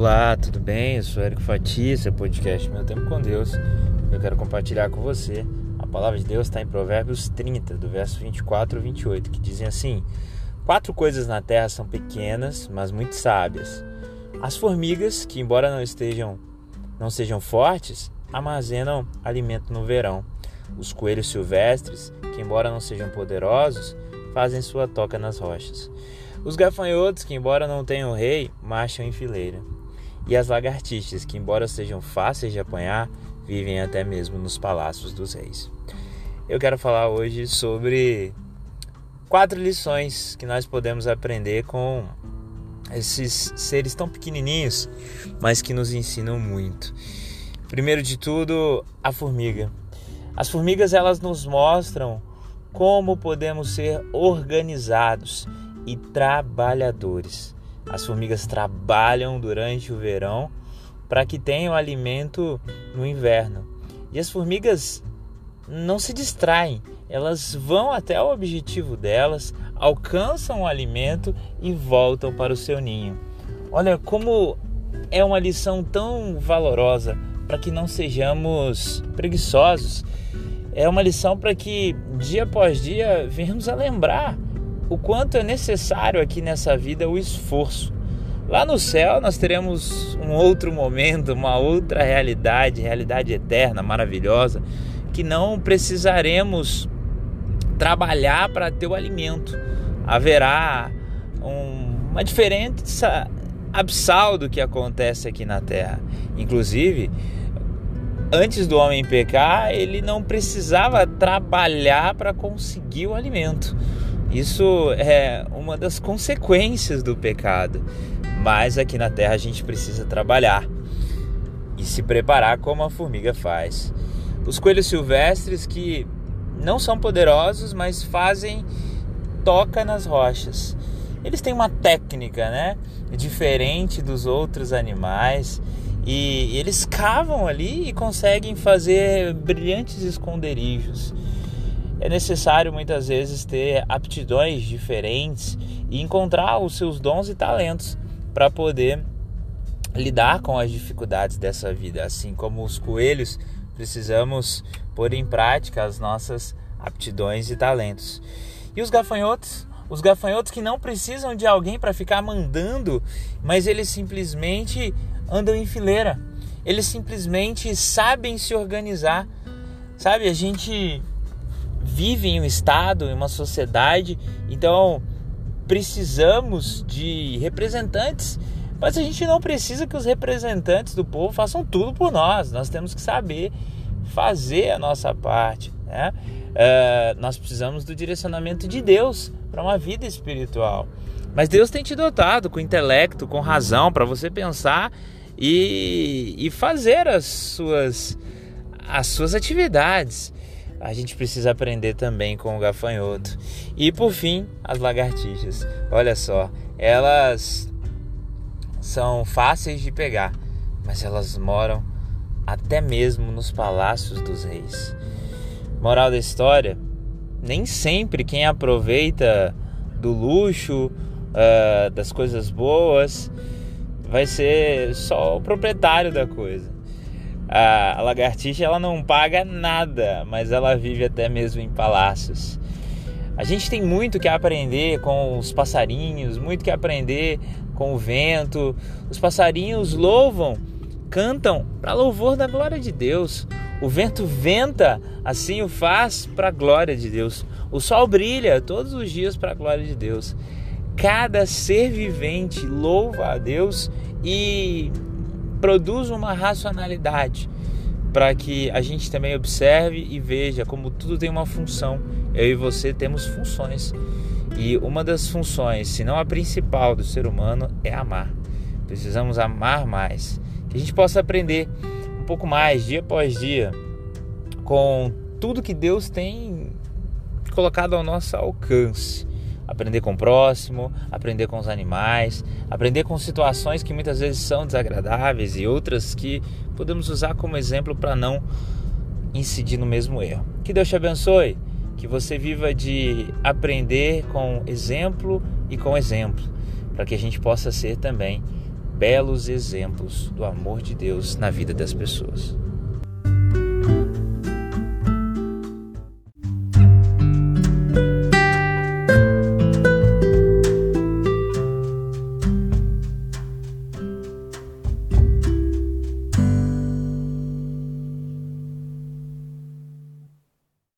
Olá, tudo bem? Eu sou Érico Fatia, esse é o podcast Meu Tempo com Deus. Eu quero compartilhar com você. A palavra de Deus está em Provérbios 30, do verso 24 e 28, que dizem assim: Quatro coisas na terra são pequenas, mas muito sábias. As formigas, que embora não estejam não sejam fortes, armazenam alimento no verão. Os coelhos silvestres, que embora não sejam poderosos, fazem sua toca nas rochas. Os gafanhotos, que embora não tenham rei, marcham em fileira e as lagartixas, que, embora sejam fáceis de apanhar, vivem até mesmo nos palácios dos reis. Eu quero falar hoje sobre quatro lições que nós podemos aprender com esses seres tão pequenininhos, mas que nos ensinam muito. Primeiro de tudo, a formiga. As formigas elas nos mostram como podemos ser organizados e trabalhadores. As formigas trabalham durante o verão para que tenham alimento no inverno. E as formigas não se distraem, elas vão até o objetivo delas, alcançam o alimento e voltam para o seu ninho. Olha como é uma lição tão valorosa para que não sejamos preguiçosos. É uma lição para que dia após dia venhamos a lembrar o quanto é necessário aqui nessa vida o esforço. Lá no céu nós teremos um outro momento, uma outra realidade, realidade eterna, maravilhosa, que não precisaremos trabalhar para ter o alimento. Haverá um, uma diferença absal do que acontece aqui na Terra. Inclusive, antes do homem pecar, ele não precisava trabalhar para conseguir o alimento. Isso é uma das consequências do pecado. Mas aqui na terra a gente precisa trabalhar e se preparar como a formiga faz. Os coelhos silvestres que não são poderosos, mas fazem toca nas rochas. Eles têm uma técnica, né, diferente dos outros animais e eles cavam ali e conseguem fazer brilhantes esconderijos é necessário muitas vezes ter aptidões diferentes e encontrar os seus dons e talentos para poder lidar com as dificuldades dessa vida. Assim como os coelhos, precisamos pôr em prática as nossas aptidões e talentos. E os gafanhotos? Os gafanhotos que não precisam de alguém para ficar mandando, mas eles simplesmente andam em fileira. Eles simplesmente sabem se organizar. Sabe, a gente vive em um estado, em uma sociedade, então precisamos de representantes, mas a gente não precisa que os representantes do povo façam tudo por nós, nós temos que saber fazer a nossa parte. Né? Uh, nós precisamos do direcionamento de Deus para uma vida espiritual. Mas Deus tem te dotado com intelecto, com razão, para você pensar e, e fazer as suas, as suas atividades a gente precisa aprender também com o gafanhoto. E por fim, as lagartixas. Olha só, elas são fáceis de pegar, mas elas moram até mesmo nos palácios dos reis. Moral da história: nem sempre quem aproveita do luxo, uh, das coisas boas, vai ser só o proprietário da coisa a lagartixa ela não paga nada, mas ela vive até mesmo em palácios. A gente tem muito que aprender com os passarinhos, muito que aprender com o vento. Os passarinhos louvam, cantam para louvor da glória de Deus. O vento venta, assim o faz para a glória de Deus. O sol brilha todos os dias para a glória de Deus. Cada ser vivente louva a Deus e produz uma racionalidade para que a gente também observe e veja como tudo tem uma função. Eu e você temos funções. E uma das funções, se não a principal do ser humano, é amar. Precisamos amar mais. Que a gente possa aprender um pouco mais, dia após dia, com tudo que Deus tem colocado ao nosso alcance aprender com o próximo, aprender com os animais, aprender com situações que muitas vezes são desagradáveis e outras que podemos usar como exemplo para não incidir no mesmo erro. Que Deus te abençoe, que você viva de aprender com exemplo e com exemplo, para que a gente possa ser também belos exemplos do amor de Deus na vida das pessoas.